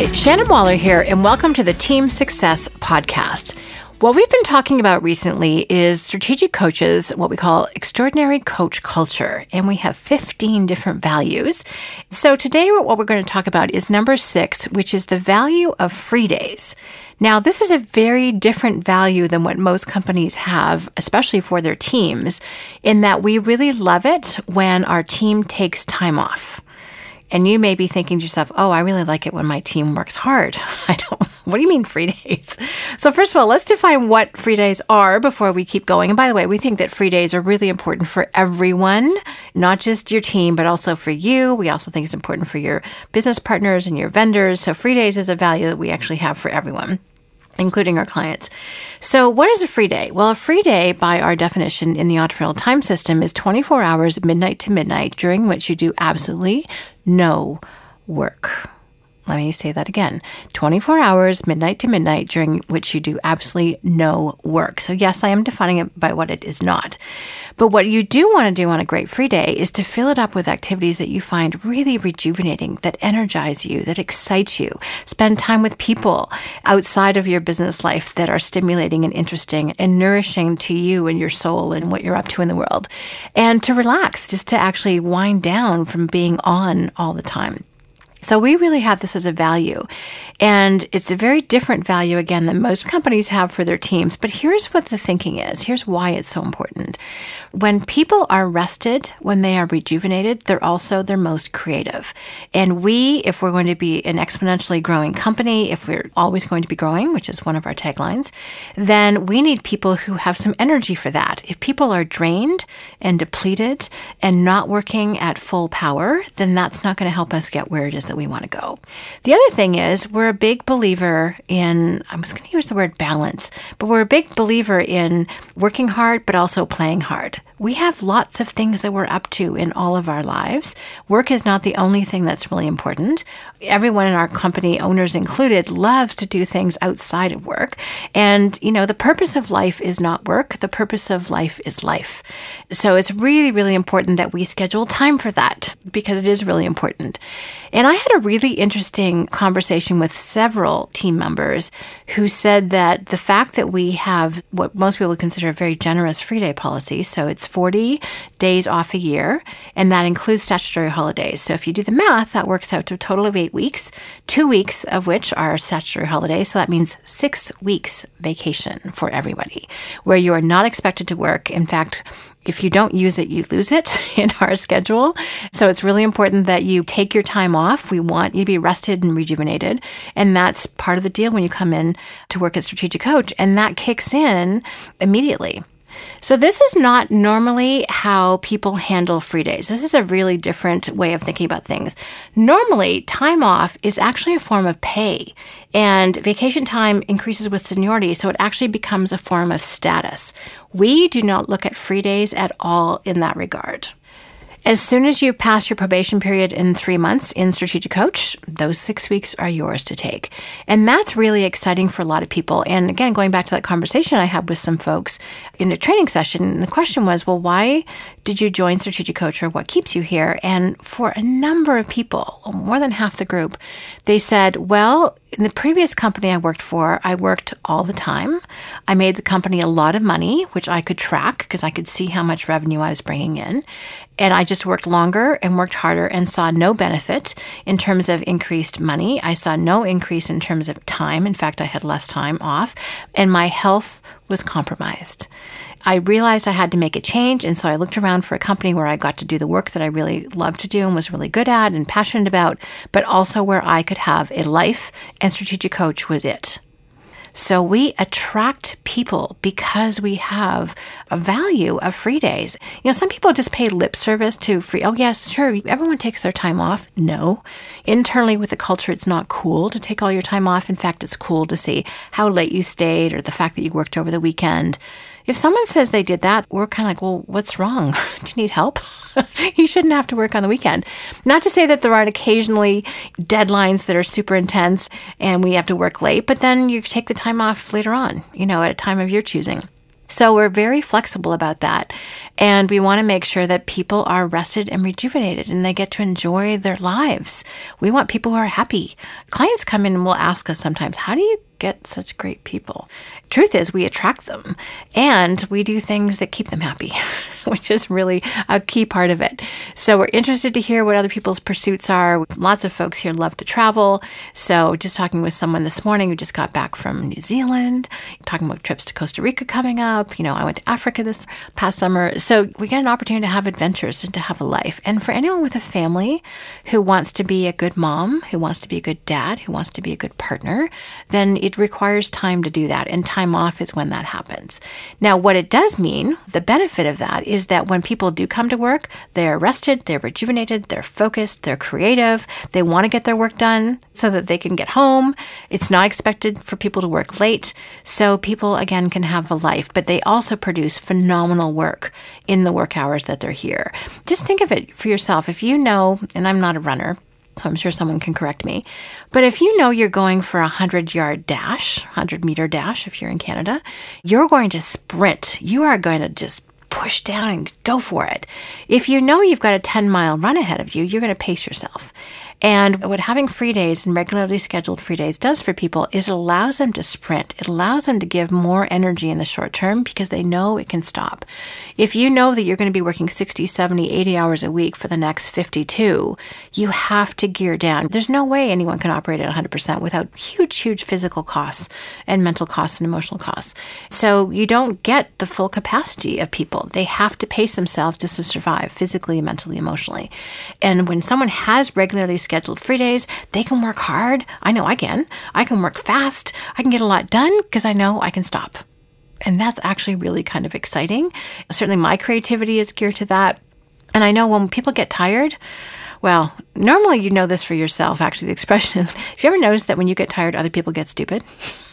Hi, Shannon Waller here, and welcome to the Team Success Podcast. What we've been talking about recently is strategic coaches, what we call extraordinary coach culture, and we have 15 different values. So today, what we're going to talk about is number six, which is the value of free days. Now, this is a very different value than what most companies have, especially for their teams, in that we really love it when our team takes time off. And you may be thinking to yourself, oh, I really like it when my team works hard. I don't, what do you mean free days? So, first of all, let's define what free days are before we keep going. And by the way, we think that free days are really important for everyone, not just your team, but also for you. We also think it's important for your business partners and your vendors. So, free days is a value that we actually have for everyone including our clients. So, what is a free day? Well, a free day, by our definition in the entrepreneurial time system, is 24 hours, midnight to midnight, during which you do absolutely no work. Let me say that again 24 hours, midnight to midnight, during which you do absolutely no work. So, yes, I am defining it by what it is not. But what you do want to do on a great free day is to fill it up with activities that you find really rejuvenating, that energize you, that excite you. Spend time with people outside of your business life that are stimulating and interesting and nourishing to you and your soul and what you're up to in the world. And to relax, just to actually wind down from being on all the time. So we really have this as a value. And it's a very different value, again, than most companies have for their teams. But here's what the thinking is here's why it's so important. When people are rested, when they are rejuvenated, they're also their most creative. And we, if we're going to be an exponentially growing company, if we're always going to be growing, which is one of our taglines, then we need people who have some energy for that. If people are drained and depleted and not working at full power, then that's not going to help us get where it is that we want to go. The other thing is, we're a big believer in, I was going to use the word balance, but we're a big believer in working hard, but also playing hard. We have lots of things that we're up to in all of our lives. Work is not the only thing that's really important. Everyone in our company, owners included, loves to do things outside of work. And, you know, the purpose of life is not work. The purpose of life is life. So it's really, really important that we schedule time for that because it is really important. And I had a really interesting conversation with several team members who said that the fact that we have what most people would consider a very generous free day policy, so it's 40 days off a year, and that includes statutory holidays. So if you do the math, that works out to a total of eight weeks, two weeks of which are statutory holidays. So that means six weeks vacation for everybody, where you are not expected to work. In fact, if you don't use it, you lose it in our schedule. So it's really important that you take your time off. We want you to be rested and rejuvenated. And that's part of the deal when you come in to work as strategic coach. And that kicks in immediately. So, this is not normally how people handle free days. This is a really different way of thinking about things. Normally, time off is actually a form of pay, and vacation time increases with seniority, so it actually becomes a form of status. We do not look at free days at all in that regard. As soon as you've passed your probation period in three months in Strategic Coach, those six weeks are yours to take. And that's really exciting for a lot of people. And again, going back to that conversation I had with some folks in a training session, the question was, well, why did you join Strategic Coach or what keeps you here? And for a number of people, more than half the group, they said, well, in the previous company I worked for, I worked all the time. I made the company a lot of money, which I could track because I could see how much revenue I was bringing in. And I just worked longer and worked harder and saw no benefit in terms of increased money. I saw no increase in terms of time. In fact, I had less time off, and my health was compromised. I realized I had to make a change, and so I looked around for a company where I got to do the work that I really loved to do and was really good at and passionate about, but also where I could have a life, and Strategic Coach was it. So we attract people because we have a value of free days. You know, some people just pay lip service to free. Oh, yes, sure. Everyone takes their time off. No. Internally with the culture, it's not cool to take all your time off. In fact, it's cool to see how late you stayed or the fact that you worked over the weekend. If someone says they did that, we're kind of like, well, what's wrong? Do you need help? you shouldn't have to work on the weekend. Not to say that there aren't occasionally deadlines that are super intense and we have to work late, but then you take the time off later on, you know, at a time of your choosing. So we're very flexible about that. And we want to make sure that people are rested and rejuvenated and they get to enjoy their lives. We want people who are happy. Clients come in and will ask us sometimes, how do you get such great people. Truth is, we attract them and we do things that keep them happy, which is really a key part of it. So, we're interested to hear what other people's pursuits are. Lots of folks here love to travel. So, just talking with someone this morning who just got back from New Zealand, talking about trips to Costa Rica coming up. You know, I went to Africa this past summer. So, we get an opportunity to have adventures and to have a life. And for anyone with a family who wants to be a good mom, who wants to be a good dad, who wants to be a good partner, then it requires time to do that, and time off is when that happens. Now, what it does mean, the benefit of that is that when people do come to work, they're rested, they're rejuvenated, they're focused, they're creative, they want to get their work done so that they can get home. It's not expected for people to work late, so people again can have a life, but they also produce phenomenal work in the work hours that they're here. Just think of it for yourself. If you know, and I'm not a runner, so I'm sure someone can correct me. But if you know you're going for a 100 yard dash, 100 meter dash, if you're in Canada, you're going to sprint. You are going to just push down and go for it. If you know you've got a 10 mile run ahead of you, you're going to pace yourself. And what having free days and regularly scheduled free days does for people is it allows them to sprint. It allows them to give more energy in the short term because they know it can stop. If you know that you're going to be working 60, 70, 80 hours a week for the next 52, you have to gear down. There's no way anyone can operate at 100% without huge, huge physical costs and mental costs and emotional costs. So you don't get the full capacity of people. They have to pace themselves just to survive physically, mentally, emotionally. And when someone has regularly scheduled free days, they can work hard. I know I can. I can work fast. I can get a lot done because I know I can stop. And that's actually really kind of exciting. Certainly, my creativity is geared to that. And I know when people get tired, well, normally you know this for yourself. Actually, the expression is if you ever notice that when you get tired, other people get stupid?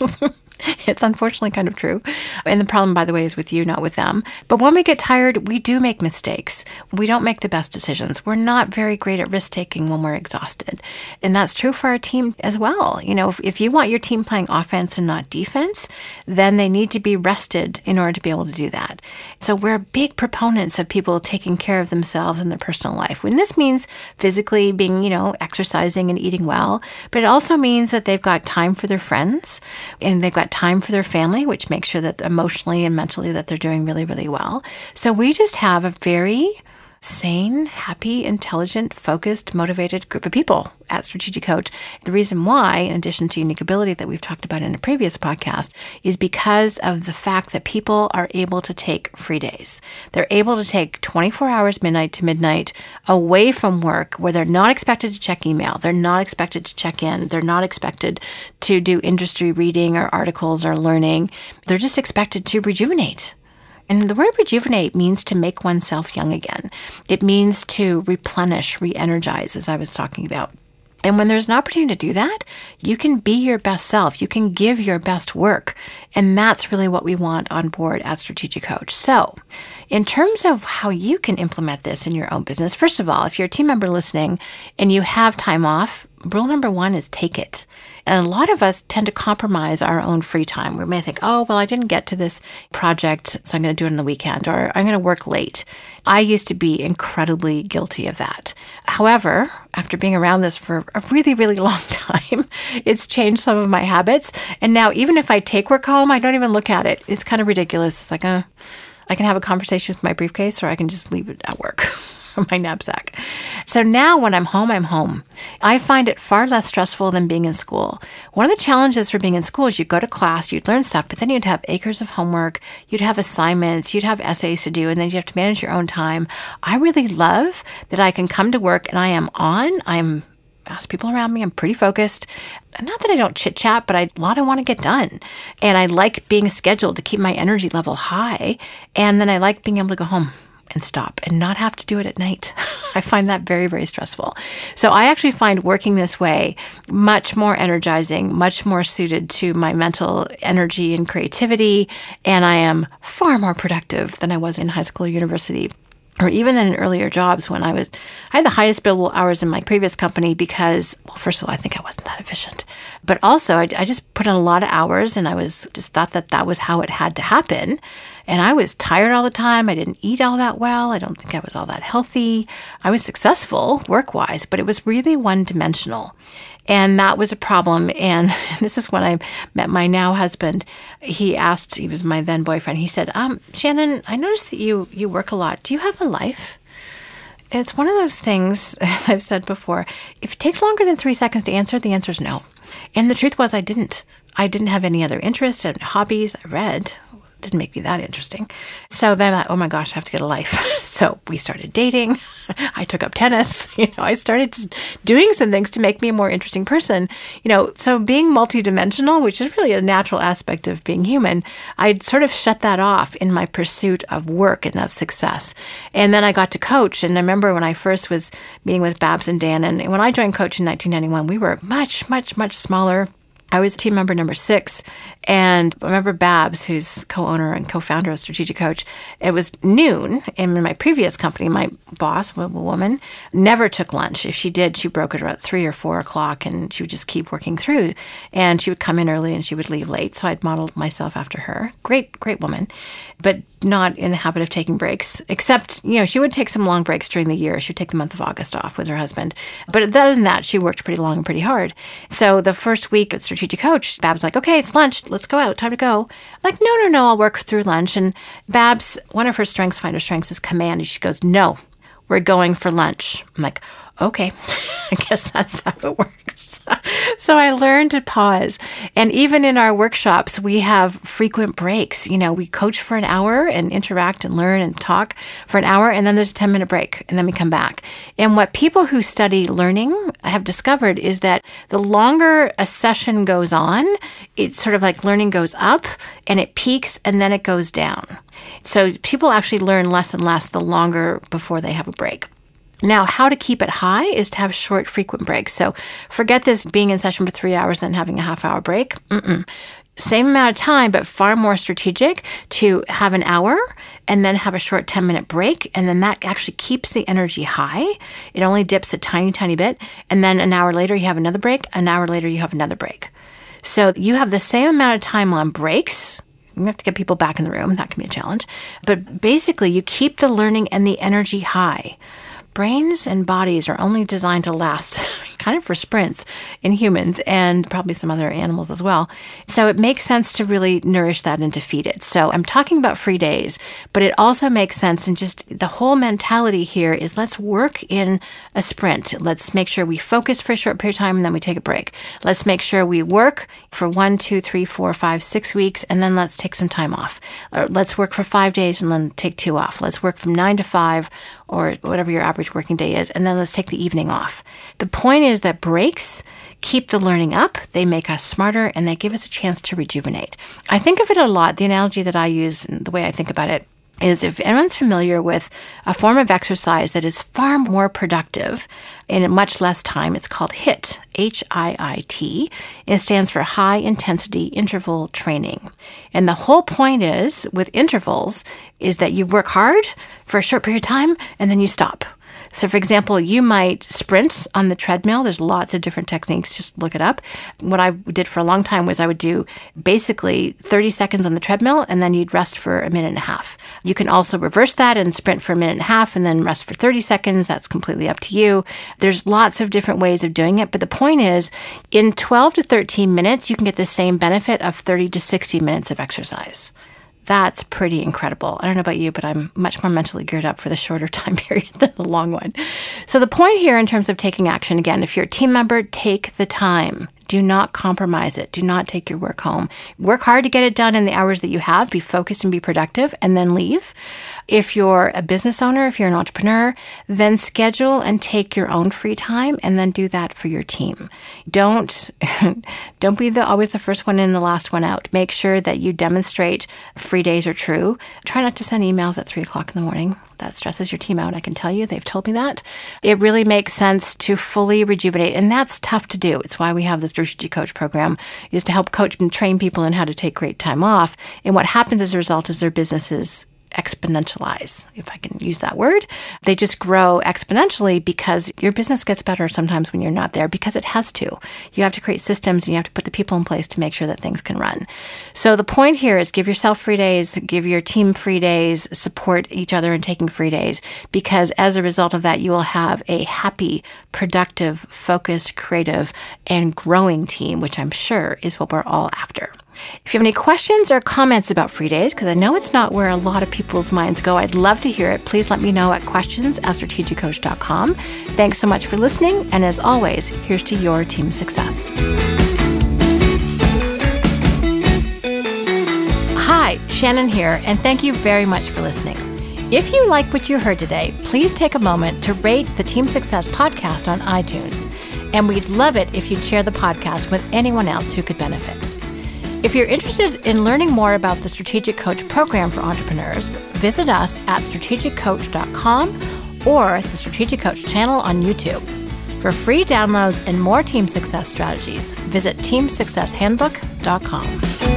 it's unfortunately kind of true. And the problem, by the way, is with you, not with them. But when we get tired, we do make mistakes. We don't make the best decisions. We're not very great at risk taking when we're exhausted. And that's true for our team as well. You know, if, if you want your team playing offense and not defense, then they need to be rested in order to be able to do that. So we're big proponents of people taking care of themselves in their personal life. When this means physically being, you know, exercising and eating well, but it also means that they've got time for their friends and they've got time for their family, which makes sure that emotionally and mentally that they're doing really, really well. So we just have a very sane, happy, intelligent, focused, motivated group of people at Strategic Coach. The reason why, in addition to unique ability that we've talked about in a previous podcast, is because of the fact that people are able to take free days. They're able to take 24 hours, midnight to midnight, away from work where they're not expected to check email. They're not expected to check in. They're not expected to do industry reading or articles or learning. They're just expected to rejuvenate and the word rejuvenate means to make oneself young again. It means to replenish, re energize, as I was talking about. And when there's an opportunity to do that, you can be your best self. You can give your best work. And that's really what we want on board at Strategic Coach. So, in terms of how you can implement this in your own business, first of all, if you're a team member listening and you have time off, rule number one is take it. And a lot of us tend to compromise our own free time. We may think, oh, well, I didn't get to this project, so I'm going to do it on the weekend, or I'm going to work late. I used to be incredibly guilty of that. However, after being around this for a really, really long time, it's changed some of my habits. And now, even if I take work home, I don't even look at it. It's kind of ridiculous. It's like, uh, I can have a conversation with my briefcase, or I can just leave it at work. my knapsack. So now when I'm home, I'm home. I find it far less stressful than being in school. One of the challenges for being in school is you go to class, you'd learn stuff, but then you'd have acres of homework, you'd have assignments, you'd have essays to do, and then you have to manage your own time. I really love that I can come to work and I am on, I'm ask people around me. I'm pretty focused. Not that I don't chit chat, but I, a lot I want to get done. And I like being scheduled to keep my energy level high. And then I like being able to go home and stop and not have to do it at night. I find that very, very stressful. So I actually find working this way much more energizing, much more suited to my mental energy and creativity. And I am far more productive than I was in high school or university or even in earlier jobs when I was, I had the highest billable hours in my previous company because, well, first of all, I think I wasn't that efficient, but also I, I, just put in a lot of hours and I was just thought that that was how it had to happen. And I was tired all the time. I didn't eat all that well. I don't think I was all that healthy. I was successful work wise, but it was really one dimensional. And that was a problem. And this is when I met my now husband. He asked, he was my then boyfriend, he said, um, Shannon, I noticed that you, you work a lot. Do you have a life? It's one of those things, as I've said before, if it takes longer than three seconds to answer, the answer is no. And the truth was, I didn't. I didn't have any other interests and hobbies. I read, didn't make me that interesting. So then I, oh my gosh, I have to get a life. so we started dating. I took up tennis. You know, I started doing some things to make me a more interesting person. You know, so being multidimensional, which is really a natural aspect of being human, I'd sort of shut that off in my pursuit of work and of success. And then I got to coach. And I remember when I first was meeting with Babs and Dan, and when I joined coach in 1991, we were much, much, much smaller I was team member number six. And I remember Babs, who's co owner and co founder of Strategic Coach, it was noon. And in my previous company, my boss, a woman, never took lunch. If she did, she broke it about three or four o'clock and she would just keep working through. And she would come in early and she would leave late. So I'd modeled myself after her. Great, great woman, but not in the habit of taking breaks, except, you know, she would take some long breaks during the year. She would take the month of August off with her husband. But other than that, she worked pretty long and pretty hard. So the first week at Strategic Coach, Babs like, okay, it's lunch. Let's go out. Time to go. I'm like, no, no, no. I'll work through lunch. And Babs, one of her strengths, finder strengths is command. And she goes, no, we're going for lunch. I'm like, okay, I guess that's how it works. so I learned to pause. And even in our workshops, we have frequent breaks. You know, we coach for an hour and interact and learn and talk for an hour, and then there's a 10 minute break, and then we come back. And what people who study learning have discovered is that the longer a session goes on, it's sort of like learning goes up and it peaks and then it goes down. So people actually learn less and less the longer before they have a break. Now, how to keep it high is to have short, frequent breaks. So forget this being in session for three hours, then having a half hour break. Mm-mm. Same amount of time, but far more strategic to have an hour and then have a short 10 minute break. And then that actually keeps the energy high. It only dips a tiny, tiny bit. And then an hour later, you have another break. An hour later, you have another break. So you have the same amount of time on breaks you have to get people back in the room. That can be a challenge. But basically, you keep the learning and the energy high brains and bodies are only designed to last kind of for sprints in humans and probably some other animals as well. So it makes sense to really nourish that and to feed it. So I'm talking about free days, but it also makes sense and just the whole mentality here is let's work in a sprint. Let's make sure we focus for a short period of time and then we take a break. Let's make sure we work for one, two, three, four, five, six weeks, and then let's take some time off. Or let's work for five days and then take two off. Let's work from nine to five or whatever your average working day is, and then let's take the evening off. The point is that breaks keep the learning up, they make us smarter, and they give us a chance to rejuvenate. I think of it a lot. The analogy that I use, and the way I think about it, is if anyone's familiar with a form of exercise that is far more productive in much less time, it's called HIT, H I I T. It stands for high intensity interval training. And the whole point is with intervals is that you work hard for a short period of time and then you stop. So, for example, you might sprint on the treadmill. There's lots of different techniques. Just look it up. What I did for a long time was I would do basically 30 seconds on the treadmill and then you'd rest for a minute and a half. You can also reverse that and sprint for a minute and a half and then rest for 30 seconds. That's completely up to you. There's lots of different ways of doing it. But the point is, in 12 to 13 minutes, you can get the same benefit of 30 to 60 minutes of exercise that's pretty incredible. I don't know about you, but I'm much more mentally geared up for the shorter time period than the long one. So, the point here in terms of taking action again, if you're a team member, take the time. Do not compromise it. Do not take your work home. Work hard to get it done in the hours that you have. Be focused and be productive, and then leave. If you're a business owner, if you're an entrepreneur, then schedule and take your own free time and then do that for your team. Don't don't be the always the first one in the last one out. Make sure that you demonstrate free days are true. Try not to send emails at three o'clock in the morning. That stresses your team out. I can tell you, they've told me that. It really makes sense to fully rejuvenate, and that's tough to do. It's why we have the strategic coach program is to help coach and train people in how to take great time off. And what happens as a result is their businesses exponentialize, if I can use that word. They just grow exponentially because your business gets better sometimes when you're not there because it has to. You have to create systems and you have to put the people in place to make sure that things can run. So the point here is give yourself free days, give your team free days, support each other in taking free days because as a result of that, you will have a happy, productive, focused, creative, and growing team, which I'm sure is what we're all after. If you have any questions or comments about free days, because I know it's not where a lot of people's minds go, I'd love to hear it. Please let me know at questions at strategiccoach.com. Thanks so much for listening. And as always, here's to your team success. Hi, Shannon here, and thank you very much for listening. If you like what you heard today, please take a moment to rate the Team Success podcast on iTunes. And we'd love it if you'd share the podcast with anyone else who could benefit. If you're interested in learning more about the Strategic Coach program for entrepreneurs, visit us at strategiccoach.com or the Strategic Coach channel on YouTube. For free downloads and more team success strategies, visit teamsuccesshandbook.com.